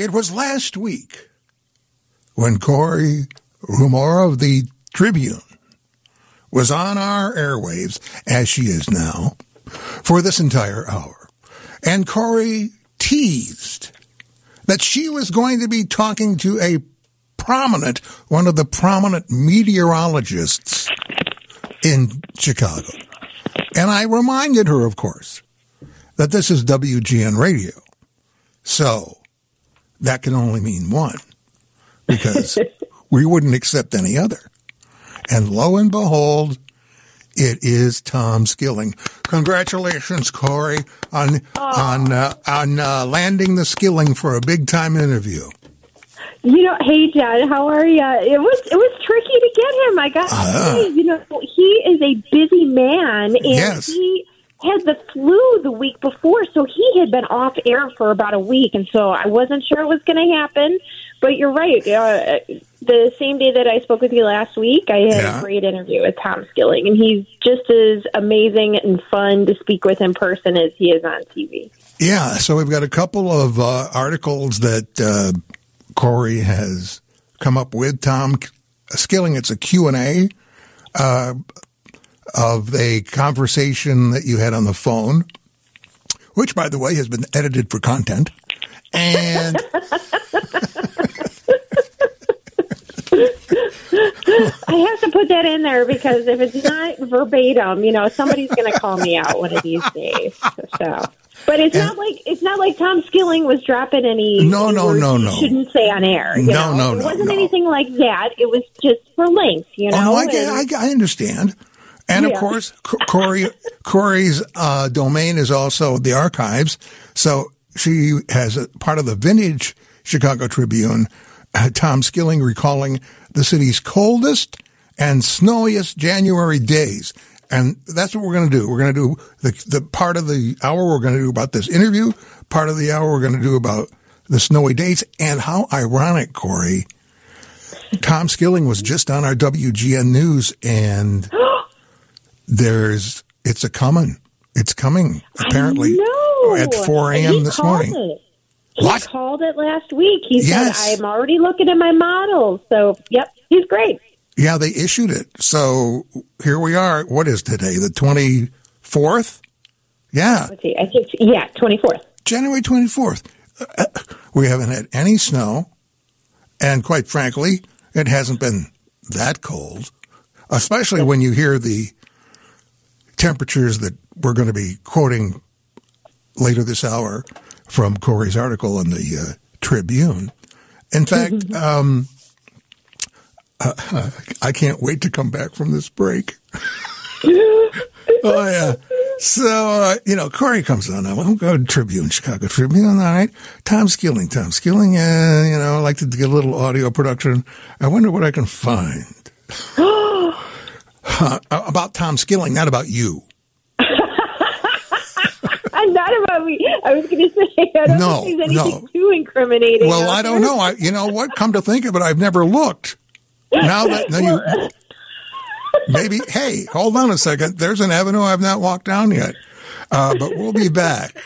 It was last week when Corey Rumore of the Tribune was on our airwaves, as she is now, for this entire hour. And Corey teased that she was going to be talking to a prominent, one of the prominent meteorologists in Chicago. And I reminded her, of course, that this is WGN radio. So that can only mean one because we wouldn't accept any other. And lo and behold, it is Tom Skilling. Congratulations, Corey, on on uh, on uh, landing the Skilling for a big time interview. You know, hey John, how are you? It was it was tricky to get him. I got to Uh-huh. say, you know, he is a busy man, and Yes. he had the flu the week before, so he had been off air for about a week, and so I wasn't sure it was going to happen. But you're right. Uh, the same day that I spoke with you last week, I had Yeah. a great interview with Tom Skilling, and he's just as amazing and fun to speak with in person as he is on TV. Yeah, so we've got a couple of uh, articles that uh, Corey has come up with. Tom Skilling, it's a Q&A uh, of a conversation that you had on the phone, which, by the way, has been edited for content. And I have to put that in there because if it's not verbatim, you know, somebody's going to call me out one of these days. So, but it's not like it's not like Tom Skilling was dropping any. No, no, no, no. Shouldn't say on air. you No, know? no, It no, wasn't no. anything like that. It was just for length. You know. Oh, no, I, And- I, I understand. And of course, Corey, Corey's uh, domain is also the archives. So she has a part of the vintage Chicago Tribune. Uh, Tom Skilling recalling the city's coldest and snowiest January days. And that's what we're going to do. We're going to do the, the part of the hour we're going to do about this interview, part of the hour we're going to do about the snowy dates. And how ironic, Corey, Tom Skilling was just on our WGN News, and there's it's a coming. It's coming apparently at 4 a.m. This morning. It. He What? called it last week. He Yes. said, "I'm already looking at my models." So, yep, he's great. Yeah, they issued it. So here we are. What is today? The 24th? Yeah, Let's see. I think yeah, twenty fourth. January 24th. Uh, We haven't had any snow, and quite frankly, it hasn't been that cold, especially when you hear the temperatures that we're going to be quoting later this hour from Corey's article in the uh, Tribune. In fact, um, uh, I can't wait to come back from this break. oh yeah. So uh, you know, Corey comes on. I won't go to Tribune, Chicago Tribune. All right, Tom Skilling, Tom Skilling. Uh, you know, I like to get a little audio production. I wonder what I can find about Tom Skilling, not about you. Not about me. I was going to say I don't No, think there's anything no. too incriminating. Well, I don't know. I, you know what? Come to think of it, I've never looked. Now that now you maybe, hey, hold on a second. There's an avenue I've not walked down yet. Uh, but we'll be back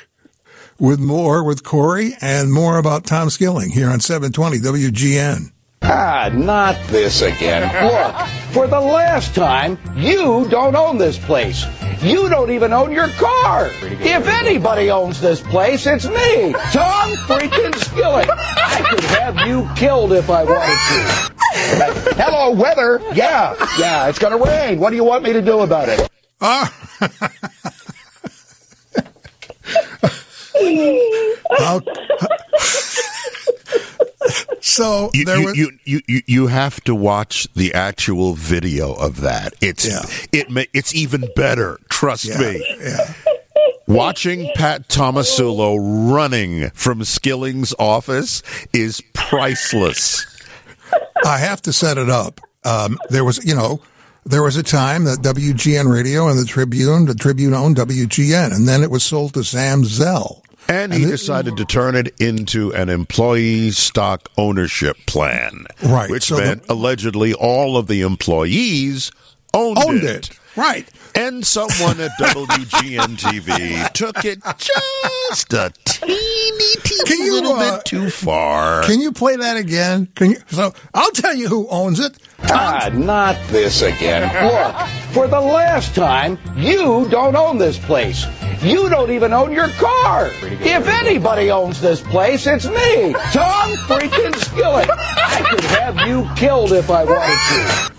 with more with Corey and more about Tom Skilling here on 720 WGN. Ah, not this again. Look, for the last time, you don't own this place. You don't even own your car. If anybody owns this place, it's me, Tom freaking Skilling. I could have you killed if I wanted to. Hello, weather. Yeah, yeah, it's gonna rain. What do you want me to do about it? How- so You, there you, was. you, you, you, have to watch the actual video of that. It's Yeah. it it's even better. Trust yeah, me. yeah. Watching Pat Tomasulo running from Skilling's office is priceless. I have to set it up. Um, there was, you know, there was a time that WGN Radio and the Tribune, the Tribune owned WGN, and then it was sold to Sam Zell. And he decided to turn it into an employee stock ownership plan. Right, Which so the- meant allegedly all of the employees owned, Owned it. it. Right. And someone at WGN TV took it just a teeny, teeny Can you, little uh, bit too far. Can you play that again? Can you? So I'll tell you who owns it. Ah, not this again. Look, for the last time, you don't own this place. You don't even own your car. If anybody owns this place, it's me, Tom freaking Skilling. I could have you killed if I wanted to.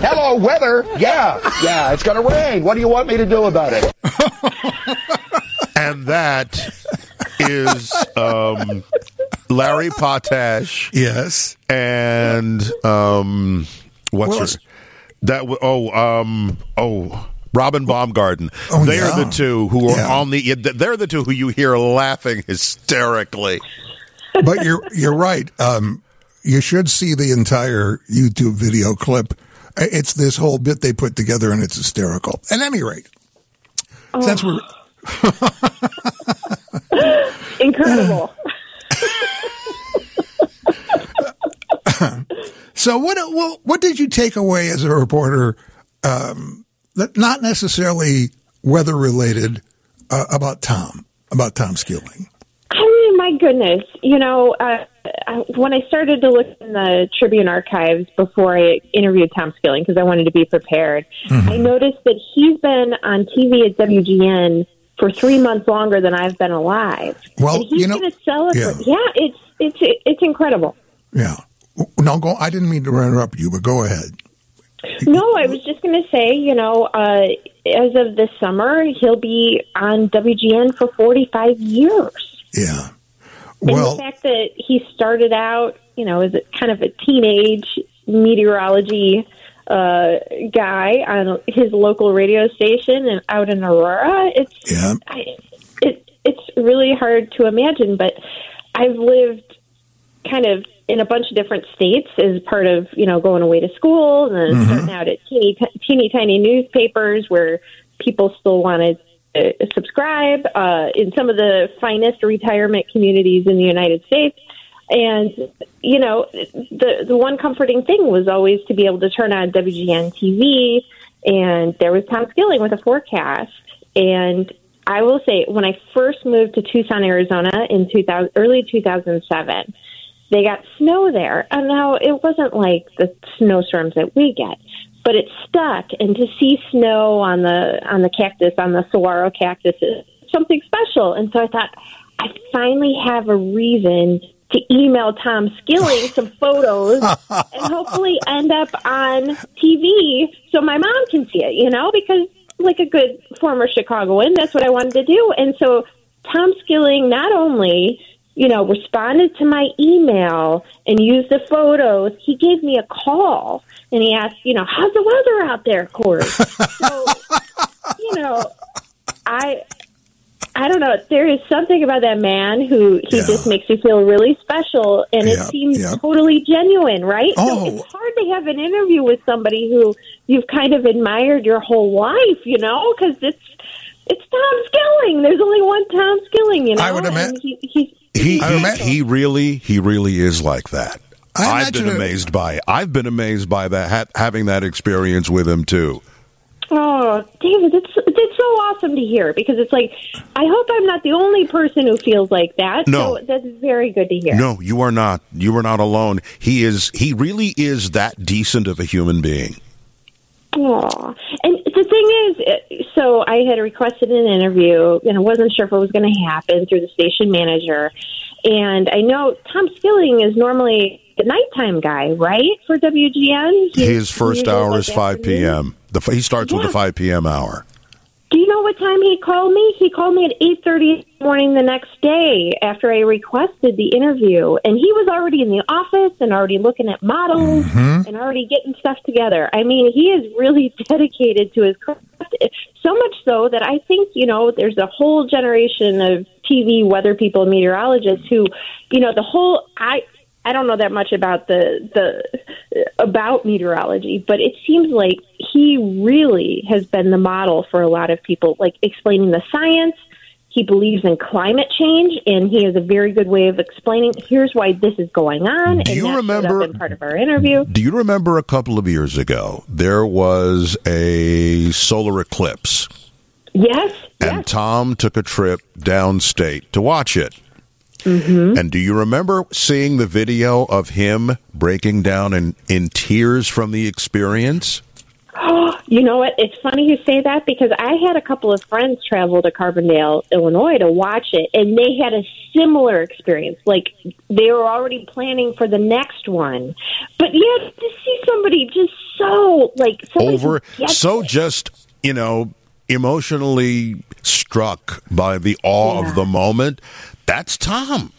Hello, weather. Yeah, yeah, it's gonna rain. What do you want me to do about it? and that is um, Larry Potash Yes. and um, what's Willis. her? That oh um oh. Robin Baumgarten. Oh, they're the two who are Yeah. on the. They're the two who you hear laughing hysterically. But you're you're right. Um, you should see the entire YouTube video clip. It's this whole bit they put together, and it's hysterical. At any rate, since we're Incredible. So what, what what did you take away as a reporter? Um, that not necessarily weather related uh, about Tom about Tom Skilling. I mean, my goodness. You know, uh, when I started to look in the Tribune archives before I interviewed Tom Skilling, because I wanted to be prepared, I noticed that he's been on TV at WGN for three months longer than I've been alive. Well, and he's you know- going to celebrate. yeah. Yeah. it's it's it's incredible. Yeah. No, go. I didn't mean to interrupt you, but go ahead. No, I was just going to say, you know, uh, as of this summer, he'll be on WGN for 45 years. Yeah. and the fact that he started out, you know, as a kind of a teenage meteorology uh, guy on his local radio station and out in Aurora, it's yeah. I, it, it's really hard to imagine. But I've lived kind of in a bunch of different states as part of you know going away to school and then starting out at teeny t- teeny tiny newspapers where people still wanted to subscribe uh, in some of the finest retirement communities in the United States. And you know, the the one comforting thing was always to be able to turn on WGN TV, and there was Tom Skilling with a forecast. And I will say, when I first moved to Tucson, Arizona in 2000, early 2007, they got snow there. And now it wasn't like the snowstorms that we get, but it stuck. And to see snow on the on the cactus, on the saguaro cactus, is something special. And so I thought, I finally have a reason to email Tom Skilling some photos and hopefully end up on TV so my mom can see it, you know, because like a good former Chicagoan, that's what I wanted to do. And so Tom Skilling not only, you know, responded to my email and used the photos, he gave me a call and he asked, you know, how's the weather out there, Corey? so, you know, I I don't know. There is something about that man who he Yeah. just makes you feel really special, and it Yeah, seems yeah. totally genuine, right? Oh. So it's hard to have an interview with somebody who you've kind of admired your whole life, you know, because it's it's Tom Skilling. There's only one Tom Skilling, you know. I would ima- and he, he's He I he really he really is like that. I I've been imagine it- amazed by it. I've been amazed by that ha- having that experience with him too. Oh, David, it's it's so awesome to hear because it's like I hope I'm not the only person who feels like that. No. so that's very good to hear. No, you are not. You are not alone. He is. He really is that decent of a human being. Aw. And the thing is, uh, so I had requested an interview, and I wasn't sure if it was going to happen through the station manager. And I know Tom Skilling is normally the nighttime guy, right, for WGN? He's His first hour like is five p.m. The he starts with the five p.m. hour. Do you know what time he called me? He called me at eight thirty in the morning the next day after I requested the interview, and he was already in the office and already looking at models mm-hmm. and already getting stuff together. I mean, he is really dedicated to his craft. So much so that I think you know there's a whole generation of TV weather people, meteorologists who, you know, the whole I. I don't know that much about the the about meteorology, but it seems like he really has been the model for a lot of people, like explaining the science. He believes in climate change, and he has a very good way of explaining. Here's why this is going on. Do and you remember- part of our interview? Do you remember a couple of years ago there was a solar eclipse Yes, and yes, Tom took a trip downstate to watch it? Mm-hmm. And do you remember seeing the video of him breaking down in, in tears from the experience? You know what? It's funny you say that because I had a couple of friends travel to Carbondale, Illinois to watch it, and they had a similar experience. Like they were already planning for the next one. But yeah, to see somebody just so like Over, so it. just, you know, emotionally struck by the awe Yeah. of the moment. That's Tom.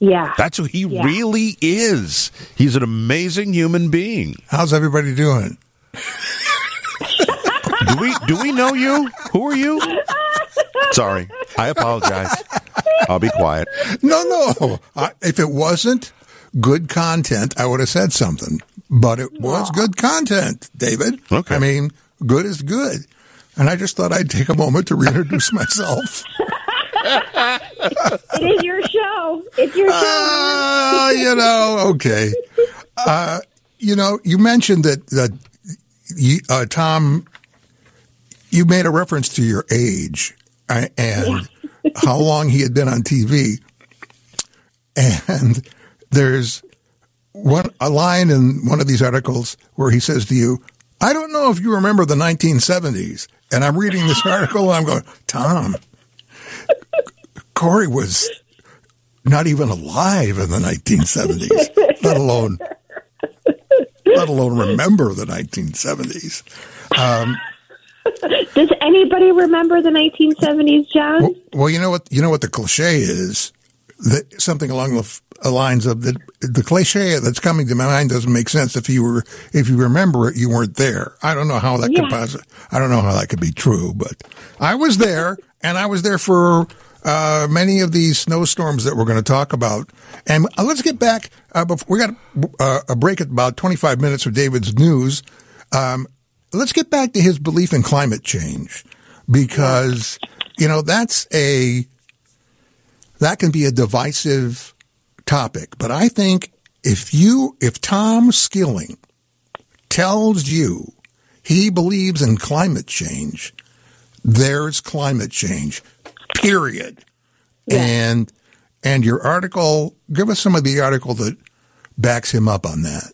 yeah. That's who he Yeah. really is. He's an amazing human being. How's everybody doing? Do we do we know you? Who are you? Sorry, I apologize. I'll be quiet. No, no. I, if it wasn't good content, I would have said something. But it was good content, David. Okay. I mean, good is good. And I just thought I'd take a moment to reintroduce myself. it is your show. It's your show. Ah, you know, okay. Uh, you know, you mentioned that that uh, Tom, you made a reference to your age uh, and how long he had been on TV, and there's one a line in one of these articles where he says to you, "I don't know if you remember the 1970s," and I'm reading this article and I'm going, Tom. Corey was not even alive in the 1970s, let alone let alone remember the 1970s. Um, Does anybody remember the 1970s, John? Well, well, you know what you know what the cliche is that something along the lines of the the cliche that's coming to my mind doesn't make sense if you were if you remember it you weren't there. I don't know how that Yeah. could possibly I don't know how that could be true, but I was there and I was there for uh, many of these snowstorms that we're going to talk about. And uh, let's get back. Uh, before, we got uh, a break at about 25 minutes of David's news. Um, let's get back to his belief in climate change because you know that's a that can be a divisive topic but i think if you if tom skilling tells you he believes in climate change there's climate change period. And and your article give us some of the article that backs him up on that.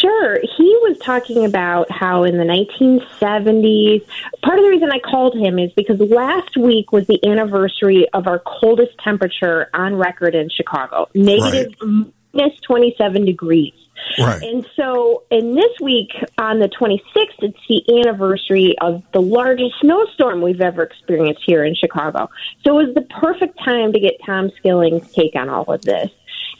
Sure. He was talking about how in the 1970s, part of the reason I called him is because last week was the anniversary of our coldest temperature on record in Chicago, negative minus 27 degrees. Right And so, in this week on the 26th, it's the anniversary of the largest snowstorm we've ever experienced here in Chicago. So, it was the perfect time to get Tom Skilling's take on all of this.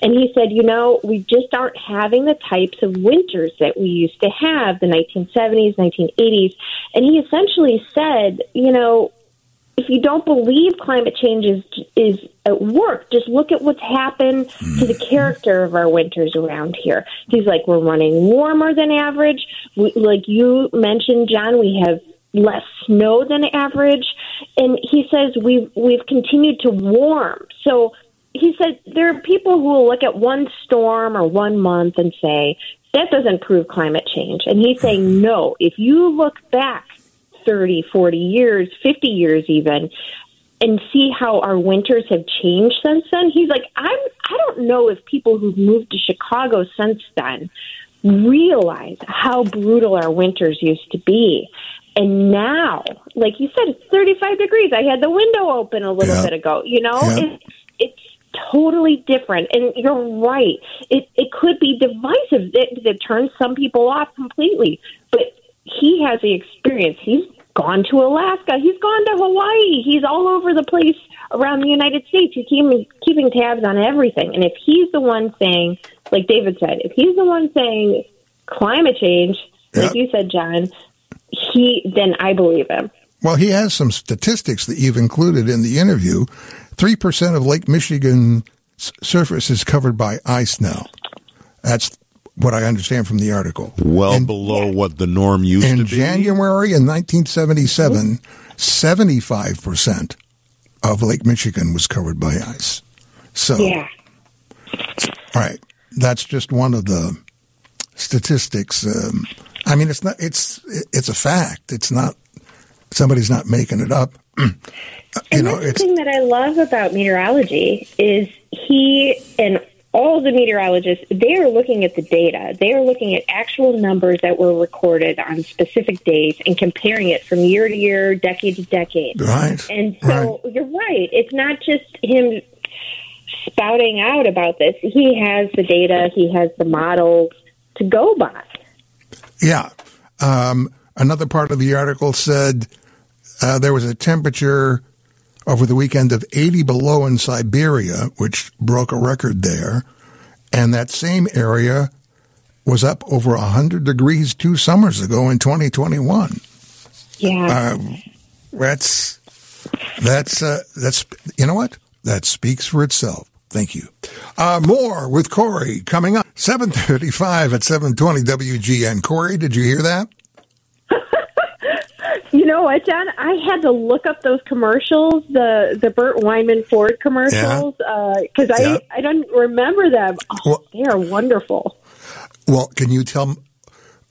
And he said, you know, we just aren't having the types of winters that we used to have, the 1970s, 1980s. And he essentially said, you know, if you don't believe climate change is is at work, just look at what's happened to the hmm. character of our winters around here. He's like, we're running warmer than average. We, like you mentioned, John, we have less snow than average, and he says we've we've continued to warm. So he said there are people who will look at one storm or one month and say that doesn't prove climate change, and he's saying hmm. no. If you look back 30, 40 years, 50 years even, and see how our winters have changed since then. He's like, I'm I don't know if people who've moved to Chicago since then realize how brutal our winters used to be. And now, like you said, it's 35 degrees. I had the window open a little Yeah. bit ago. You know, Yeah. it's, it's totally different. And you're right. It, it could be divisive. that, it turns some people off completely. But he has the experience. He's gone to Alaska. He's gone to Hawaii. He's all over the place around the United States. He's keeping, keeping tabs on everything. And if he's the one saying, like David said, if he's the one saying climate change, like you said, John, he then I believe him. Well, he has some statistics that you've included in the interview. 3% of Lake Michigan surface is covered by ice now. That's what I understand from the article. Well And below what the norm used to in be. January in 1977, 75% of Lake Michigan was covered by ice. So, Yeah. all right, that's just one of the statistics. Um, I mean, it's not. It's it's a fact. It's not. Somebody's not making it up. you And know, that's the thing that I love about meteorology is he and all the meteorologists they are looking at the data. They are looking at actual numbers that were recorded on specific days and comparing it from year to year, decade to decade. right. And so you're right. It's not just him spouting out about this. He has the data. He has the models to go by. Yeah. Um, another part of the article said uh, there was a temperature over the weekend of 80 below in Siberia, which broke a record there. And that same area was up over 100 degrees two summers ago in 2021. Yeah. Uh, that's, that's, uh, that's, you know what? That speaks for itself. Thank you. Uh, more with Corey coming up. 735 at 720 WGN. Corey, did you hear that? You know what, John? I had to look up those commercials, the the Bert Weinman Ford commercials, because Yeah. I I don't remember them. Oh, Well- they are wonderful. Well, can you tell me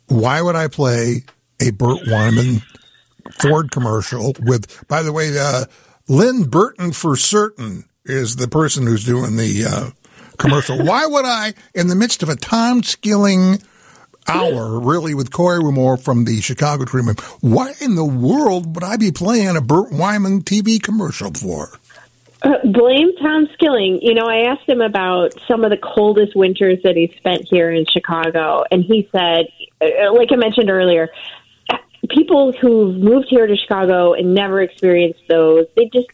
why would I play a Bert Weinman Ford commercial with, by the way, uh, Lynn Burton for certain is the person who's doing the uh, commercial. why would I, in the midst of a Tom Skilling hour, really, with Corey Rumore from the Chicago Tribune, why in the world would I be playing a Bert Weinman TV commercial for? Uh, blame Tom Skilling. You know, I asked him about some of the coldest winters that he spent here in Chicago, and he said, uh, like I mentioned earlier, uh, people who've moved here to Chicago and never experienced those, they just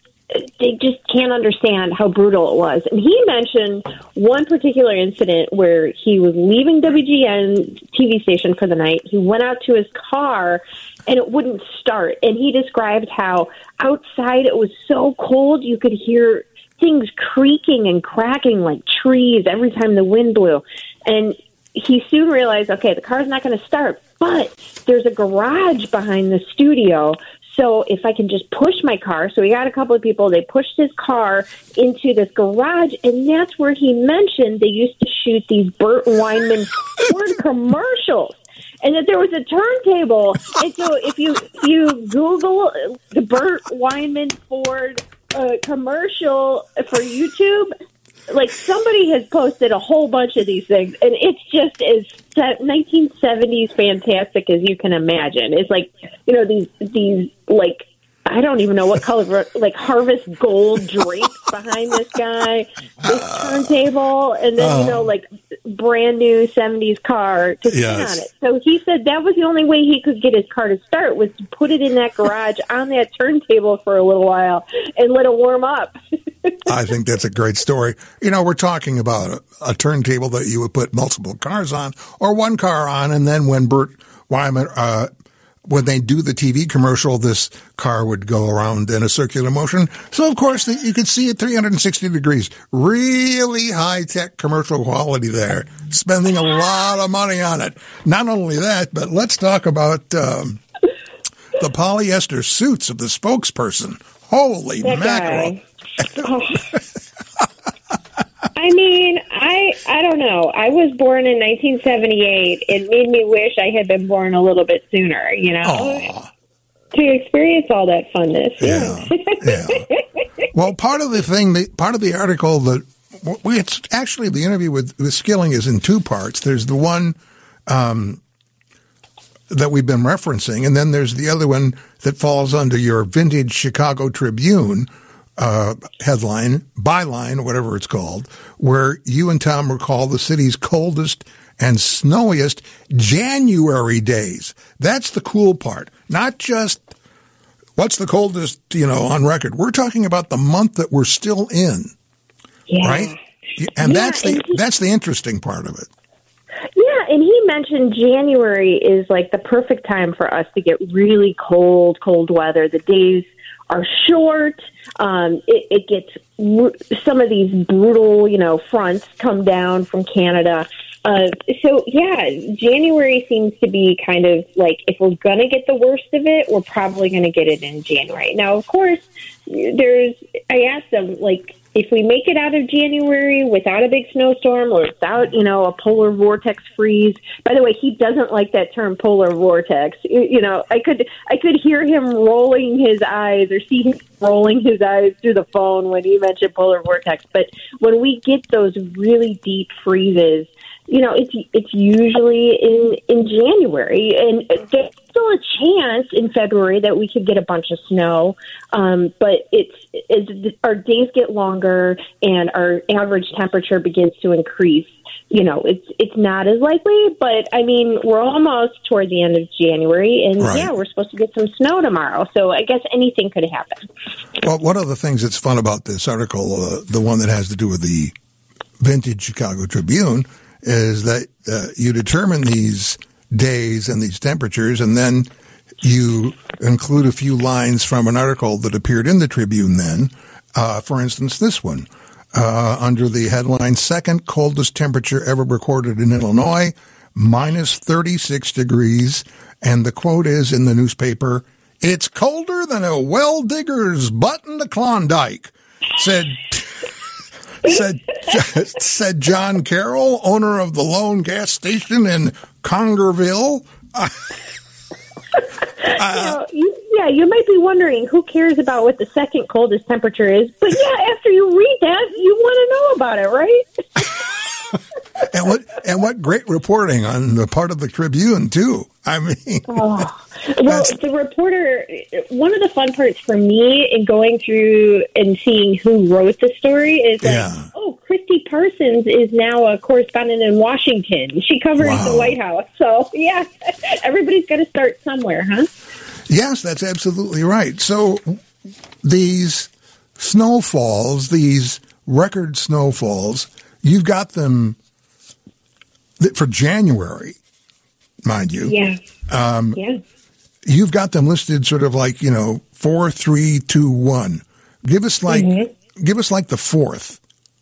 they just can't understand how brutal it was. And he mentioned one particular incident where he was leaving WGN TV station for the night. He went out to his car and it wouldn't start. And he described how outside it was so cold you could hear things creaking and cracking like trees every time the wind blew. And he soon realized, okay, the car's not going to start, but there's a garage behind the studio. So if I can just push my car, so he got a couple of people, they pushed his car into this garage, and that's where he mentioned they used to shoot these Bert Weinman Ford commercials. And that there was a turntable, and so if you if you Google the Bert Weinman Ford uh, commercial for YouTube, like somebody has posted a whole bunch of these things, and it's just as 1970s fantastic as you can imagine. It's like you know these these like I don't even know what color like harvest gold drapes behind this guy, this turntable, and then you know like brand new 70s car to sit Yes. on it. So he said that was the only way he could get his car to start was to put it in that garage on that turntable for a little while and let it warm up. I think that's a great story. You know, we're talking about a, a turntable that you would put multiple cars on or one car on, and then when Bert Weinman, uh, when they do the TV commercial, this car would go around in a circular motion. So, of course, you could see it 360 degrees. Really high tech commercial quality there. Spending a lot of money on it. Not only that, but let's talk about um, the polyester suits of the spokesperson. Holy that mackerel. I mean, I I don't know. I was born in 1978. It made me wish I had been born a little bit sooner. You know, Aw. to experience all that funness. Yeah, yeah. Well, part of the thing, the, part of the article that it's actually the interview with, with Skilling is in two parts. There's the one um, that we've been referencing, and then there's the other one that falls under your vintage Chicago Tribune uh, headline, byline, whatever it's called, where you and Tom recall the city's coldest and snowiest January days. That's the cool part, not just what's the coldest, you know, on record. We're talking about the month that we're still in, Yeah. right? And Yeah, that's the and that's the interesting part of it. Yeah, and he mentioned January is like the perfect time for us to get really cold, cold weather. The days are short. Um, it, it gets some of these brutal, you know, fronts come down from Canada. Uh, so yeah, January seems to be kind of like if we're gonna get the worst of it, we're probably gonna get it in January. Now, of course, there's. I asked them like if we make it out of January without a big snowstorm or without, you know, a polar vortex freeze. By the way, he doesn't like that term polar vortex. You know, I could I could hear him rolling his eyes or see him rolling his eyes through the phone when he mentioned polar vortex. But when we get those really deep freezes, you know, it's it's usually in in January, and there's still a chance in February that we could get a bunch of snow. Um, but it's, it's our days get longer, and our average temperature begins to increase. You know, it's it's not as likely, but I mean, we're almost toward the end of January, and Right. yeah, we're supposed to get some snow tomorrow. So I guess anything could happen. Well, one of the things that's fun about this article, uh, the one that has to do with the vintage Chicago Tribune, is that uh, you determine these days and these temperatures, and then you include a few lines from an article that appeared in the Tribune then. Uh, for instance, this one. Uh, under the headline, second coldest temperature ever recorded in Illinois, minus 36 degrees. And the quote is in the newspaper, it's colder than a well digger's butt in the Klondike, said, said, said John Carroll, owner of the lone gas station in Congerville. you know, you, yeah, you might be wondering who cares about what the second coldest temperature is, but yeah, after you read that, you want to know about it, right? And what, and what great reporting on the part of the Tribune too. I mean, Well, the reporter, one of the fun parts for me in going through and seeing who wrote the story is like, Yeah. oh, Christi Parsons is now a correspondent in Washington. She covers Wow. the White House. So, yeah, everybody's got to start somewhere, huh? Yes, that's absolutely right. So these snowfalls, these record snowfalls, you've got them for January, mind you. Yeah. Um, yeah. You've got them listed sort of like, you know, four, three, two, one. Give us like, give us like the fourth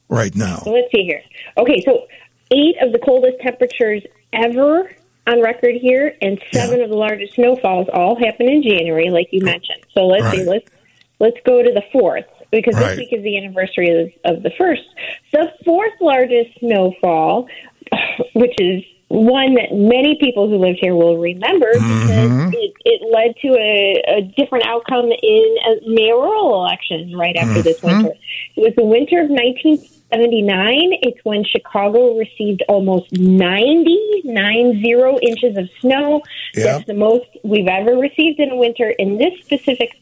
right now. So let's see here. Okay, so eight of the coldest temperatures ever on record here, and seven of the largest snowfalls all happen in January, like you mentioned. So let's see. Let's let's go to the fourth because Right. this week is the anniversary of, of the first. The fourth largest snowfall, which is one that many people who live here will remember because mm-hmm. it, it led to a, a different outcome in a mayoral election right after this mm-hmm. winter. It was the winter of 1979. It's when Chicago received almost 90, nine zero inches of snow. Yep. That's the most we've ever received in a winter. In this specific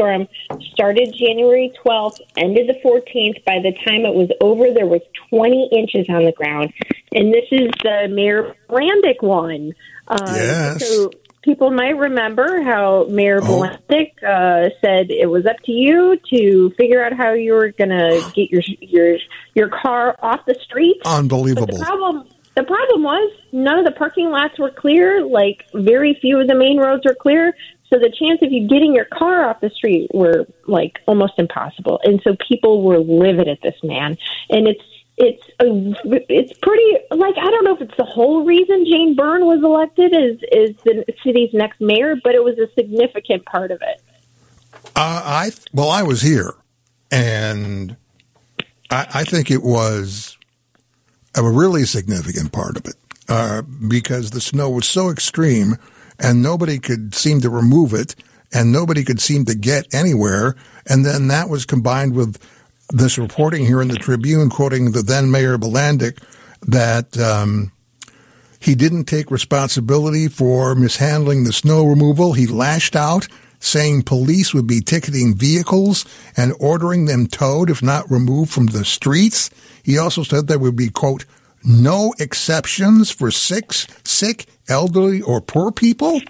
snowstorm started January 12th, ended the 14th. By the time it was over, there was 20 inches on the ground. And this is the Mayor Bilandic one. Um, Yes. So people might remember how Mayor Oh. Bilandic uh, said it was up to you to figure out how you were going to get your your your car off the streets. But Unbelievable. the problem the problem was none of the parking lots were clear. Like very few of the main roads were clear. So the chance of you getting your car off the street were like almost impossible. And so people were livid at this man. And it's it's a, it's pretty like I don't know if it's the whole reason Jane Byrne was elected as is the city's next mayor, but it was a significant part of it. Uh, I well, I was here, and I, I think it was a really significant part of it uh, because the snow was so extreme, and nobody could seem to remove it, and nobody could seem to get anywhere, and then that was combined with this reporting here in the Tribune, quoting the then Mayor Bilandic, that. Um, he didn't take responsibility for mishandling the snow removal. He lashed out, saying police would be ticketing vehicles and ordering them towed if not removed from the streets. He also said there would be, quote, no exceptions for sick, sick, elderly, or poor people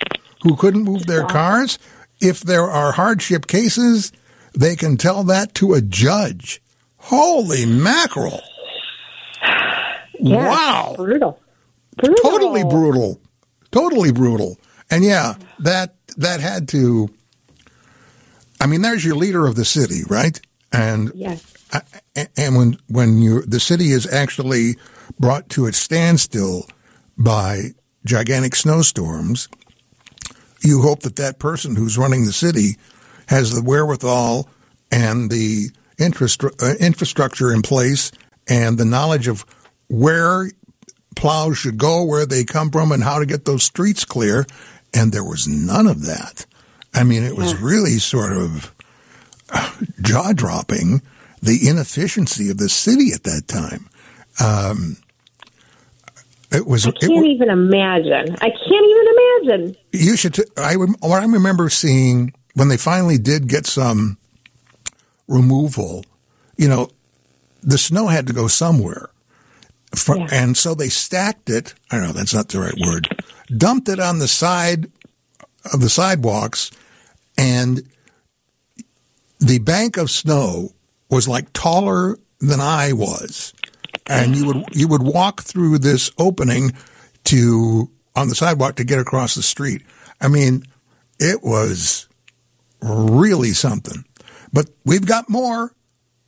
who couldn't move their cars. If there are hardship cases, they can tell that to a judge. Holy mackerel. Yeah, Wow brutal. brutal. totally brutal, totally brutal. And yeah, that that had to. I mean, there's your leader of the city, right? And Yes. I- and when when you the city is actually brought to a standstill by gigantic snowstorms, you hope that that person who's running the city has the wherewithal and the uh, infrastructure in place and the knowledge of where plows should go, where they come from, and how to get those streets clear. And there was none of that. I mean, it was really sort of jaw dropping the inefficiency of the city at that time. Um, it was. I can't it, even imagine. I can't even imagine. You should. T- I what I remember seeing when they finally did get some removal. You know, the snow had to go somewhere, For, yeah. and so they stacked it. I don't know. That's not the right word. Dumped it on the side of the sidewalks, and the bank of snow was like taller than I was and you would you would walk through this opening to on the sidewalk to get across the street. I mean, it was really something. But we've got more.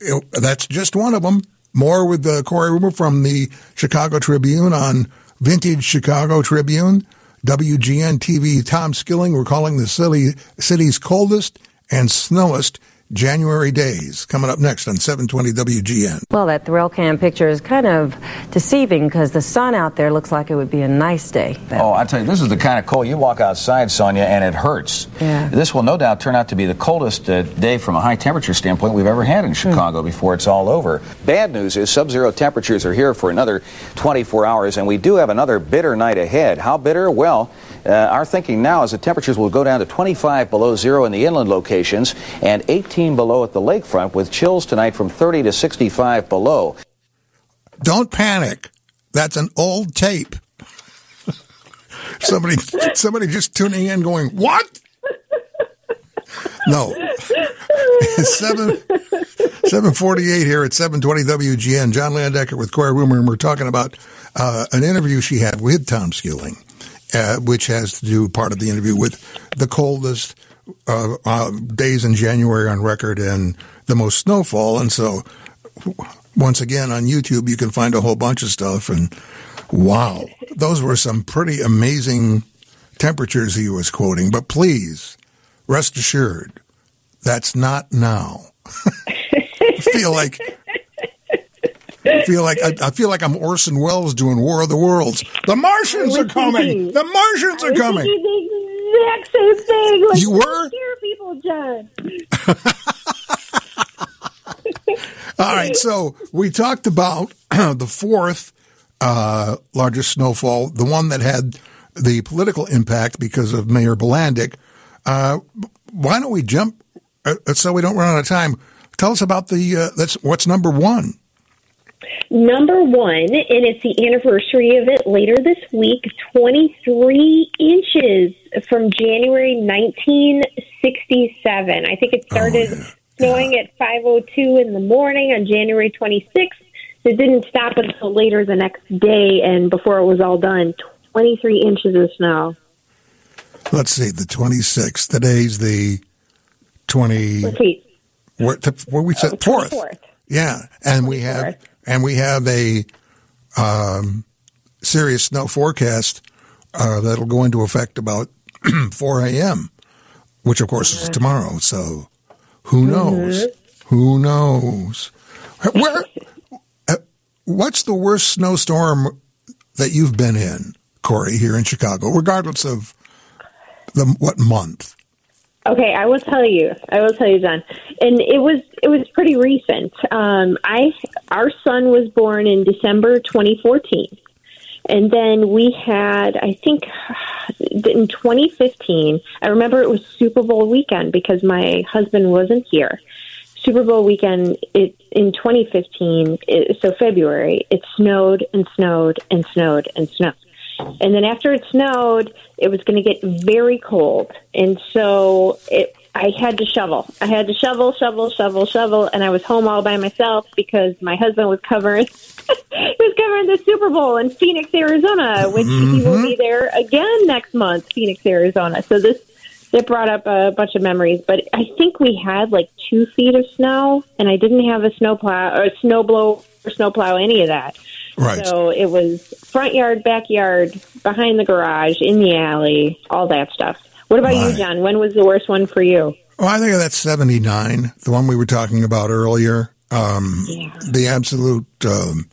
It, that's just one of them. More with the Corey Rumore from the Chicago Tribune on Vintage Chicago Tribune. WGN TV Tom Skilling. We're calling the city, city's coldest and snowiest January days coming up next on 720 WGN. Well, that thrill cam picture is kind of deceiving because the sun out there looks like it would be a nice day. Oh, I tell you, this is the kind of cold you walk outside, Sonia, and it hurts. Yeah. This will no doubt turn out to be the coldest uh, day from a high temperature standpoint we've ever had in Chicago mm. before it's all over. Bad news is sub-zero temperatures are here for another 24 hours, and we do have another bitter night ahead. How bitter? Well, uh, our thinking now is that temperatures will go down to 25 below zero in the inland locations and 18 below at the lakefront, with chills tonight from 30 to 65 below. Don't panic. That's an old tape. somebody, somebody just tuning in, going, "What?" No, seven forty eight here at seven twenty WGN. John Landecker with Corey Rumore, and we're talking about uh, an interview she had with Tom Skilling uh, which has to do part of the interview with the coldest uh, uh, days in January on record and the most snowfall. And so, once again, on YouTube, you can find a whole bunch of stuff. And wow, those were some pretty amazing temperatures he was quoting. But please, rest assured, that's not now. feel like I feel like I, I, feel like I'm Orson Welles doing War of the Worlds. The Martians are coming. The Martians are coming. The exact same thing. Like, you were scare people, John. All right, so we talked about the fourth uh, largest snowfall, the one that had the political impact because of Mayor Bilandic. Uh, why don't we jump uh, so we don't run out of time? Tell us about the uh, that's what's number one. Number one, and it's the anniversary of it later this week 23 inches from January 1967. I think it started oh, snowing at 5.02 in the morning on January 26th. It didn't stop until later the next day, and before it was all done, 23 inches of snow. Let's see, the 26th. Today's the 20. Let's see. What, what we said? Oh, fourth. Yeah, and 24th. we have and we have a um, serious snow forecast uh, that'll go into effect about 4 a.m., which of course is tomorrow. So who knows? Who knows? Where? Uh, what's the worst snowstorm that you've been in, Corey, here in Chicago, regardless of the what month? Okay, I will tell you. I will tell you, John. And it was it was pretty recent. Um, I our son was born in December 2014, and then we had I think in 2015. I remember it was Super Bowl weekend because my husband wasn't here. Super Bowl weekend it, in 2015, it, so February, it snowed and snowed and snowed and snowed. And then after it snowed, it was going to get very cold. And so it, I had to shovel. I had to shovel, shovel, shovel, shovel, and I was home all by myself because my husband was covering he was covering the Super Bowl in Phoenix, Arizona, which mm-hmm. he will be there again next month, Phoenix, Arizona. So this it brought up a bunch of memories. But I think we had like two feet of snow, and I didn't have a snowplow or a snowblower or snowplow, any of that. Right. So it was front yard, backyard, behind the garage, in the alley, all that stuff. What about Right. you, John? When was the worst one for you? Well, I think that's 79, the one we were talking about earlier. Um, Yeah. The absolute um,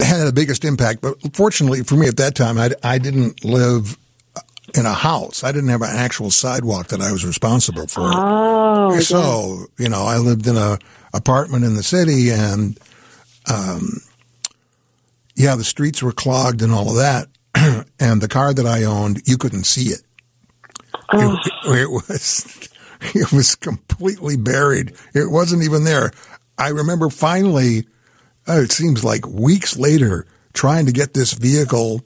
had the biggest impact. But fortunately for me at that time, I, I didn't live in a house. I didn't have an actual sidewalk that I was responsible for. Oh, so, you know, I lived in a apartment in the city and, um, yeah, the streets were clogged and all of that. and the car that I owned, you couldn't see it. It, it was it was completely buried. It wasn't even there. I remember finally, uh, it seems like weeks later, trying to get this vehicle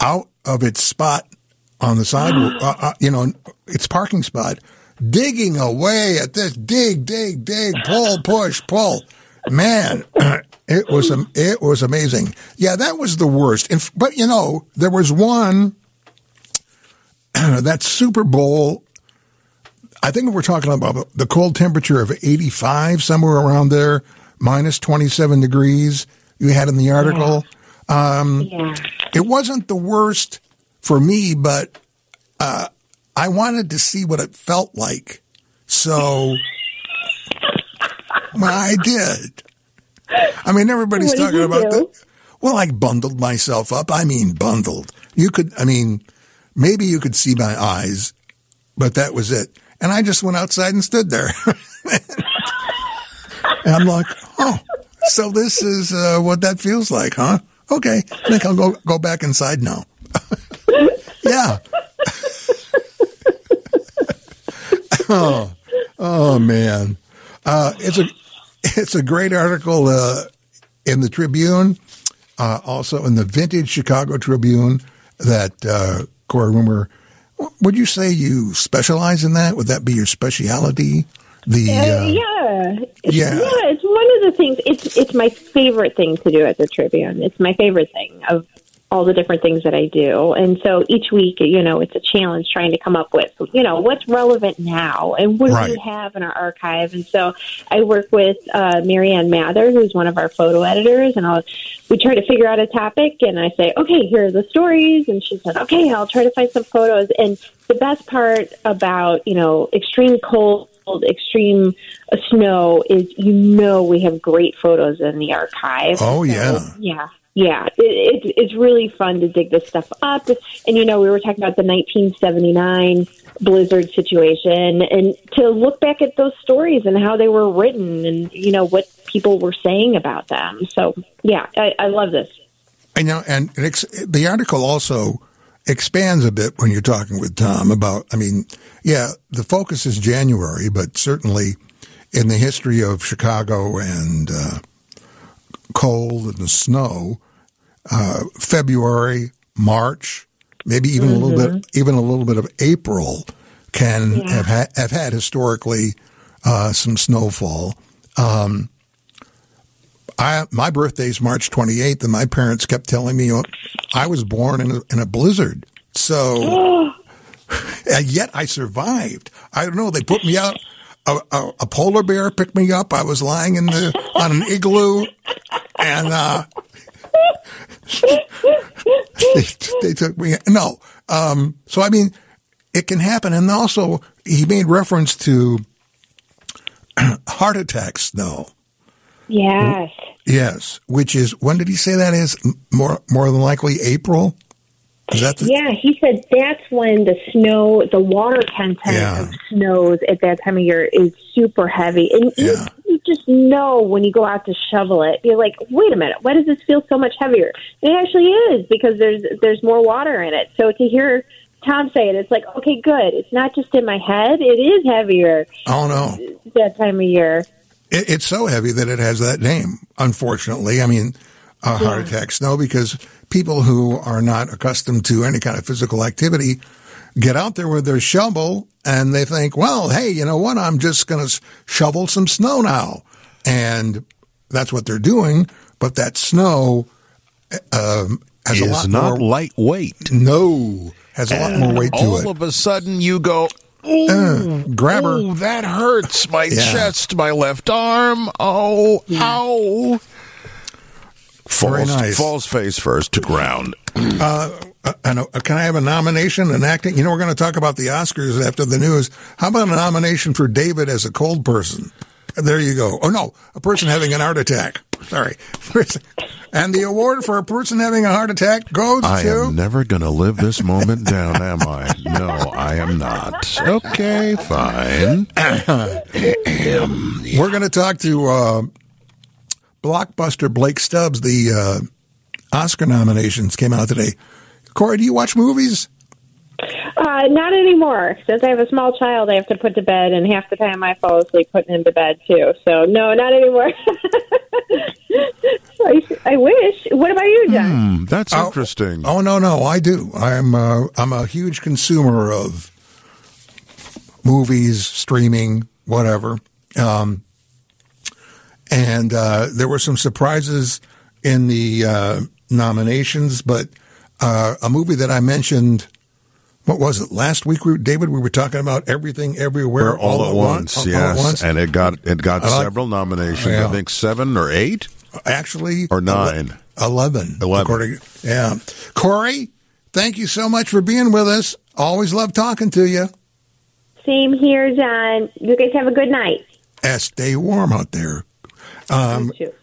out of its spot on the sidewalk, uh, uh, you know, its parking spot, digging away at this, dig, dig, dig, pull, push, pull. Man, it was it was amazing. Yeah, that was the worst. But you know, there was one that Super Bowl. I think we're talking about the cold temperature of 85, somewhere around there, minus 27 degrees. You had in the article. yeah. It wasn't the worst for me, but uh, I wanted to see what it felt like. So well, I did. I mean, everybody's What talking about do? that. Well, I bundled myself up. I mean, bundled. You could, I mean, maybe you could see my eyes, but that was it. And I just went outside and stood there. and I'm like, oh, so this is uh, what that feels like, huh? Okay, I think I'll go go back inside now. yeah. oh, oh man, uh, it's a it's a great article uh, in the Tribune, uh, also in the Vintage Chicago Tribune. That uh, Corey Rumore, would you say you specialize in that? Would that be your specialty? The Uh, uh, yeah. It's, yeah. yeah, it's one of the things. It's it's my favorite thing to do at the Tribune. It's my favorite thing of all the different things that I do. And so each week, you know, it's a challenge trying to come up with, you know, what's relevant now and what do we have in our archive. And so I work with uh, Marianne Mather, who's one of our photo editors, and I'll we try to figure out a topic, and I say, okay, here are the stories, and she said, okay, I'll try to find some photos. And the best part about you know extreme cold extreme uh, snow is you know we have great photos in the archive. Oh, So, yeah. yeah. Yeah, it, it, it's really fun to dig this stuff up. And, you know, we were talking about the 1979 blizzard situation and to look back at those stories and how they were written and, you know, what people were saying about them. So, yeah, I, I love this. You know, and ex- the article also expands a bit when you're talking with Tom about, I mean, yeah, the focus is January, but certainly in the history of Chicago and uh, cold and the snow, uh, February, March, maybe even a little bit, even a little bit of April can Yeah. have, ha- have had historically uh, some snowfall. Um, I, my birthday's March 28th, and my parents kept telling me oh, I was born in a, in a blizzard. So, and yet I survived. I don't know. They put me out. A, a, a polar bear picked me up. I was lying in the on an igloo, and uh, they, they took me. No, um, so I mean, it can happen. And also, he made reference to heart attacks. snow. Yes. Yes, which is when did he say that is more more than likely April? Is that the, Yeah, he said that's when the snow, the water content Yeah. of snows at that time of year is super heavy. And Yeah. You just know when you go out to shovel it, you're like, wait a minute, why does this feel so much heavier? And it actually is because there's there's more water in it. So to hear Tom say it, it's like, okay, good. It's not just in my head; it is heavier Oh no, that time of year. it, it's so heavy that it has that name. Unfortunately, I mean, uh, heart attack snow because people who are not accustomed to any kind of physical activity get out there with their shovel and they think, well, hey, you know what? I'm just going to shovel some snow now, and that's what they're doing. But that snow um, has a is lot not more. lightweight. no, has a lot more weight to All it. All of a sudden, you go, Ooh, grab her. Ooh, that hurts my Yeah. chest, my left arm. Oh, ow. Very Falls, nice. falls face first to ground. Uh, and, uh, can I have a nomination in acting? You know, we're going to talk about the Oscars after the news. How about a nomination for David as a cold person? There you go. Oh no, a person having an heart attack. Sorry. And the award for a person having a heart attack goes I to. I am never going to live this moment down, am I? No, I am not. Okay, fine. We're going to talk to uh, blockbuster Blake Stubbs. The uh, Oscar nominations came out today. Corey, do you watch movies? Uh, not anymore. Since I have a small child, I have to put to bed, and half the time I fall asleep putting him to bed too. So no, not anymore. I, I wish. What about you, John? Hmm, that's Oh, interesting. Oh no, no, I do. I'm uh, I'm a huge consumer of movies, streaming, whatever. Um, and uh, there were some surprises in the uh, nominations, but uh, a movie that I mentioned. What was it last week? We, David, we were talking about everything, everywhere, We're all, at once, all- all yes, at once. and it got it got I like- several nominations. Yeah. I think seven or eight. Actually, Or nine. Eleven. Eleven. according- yeah. Corey, thank you so much for being with us. Always love talking to you. Same here, John. You guys have a good night. And stay warm out there. Um, You too.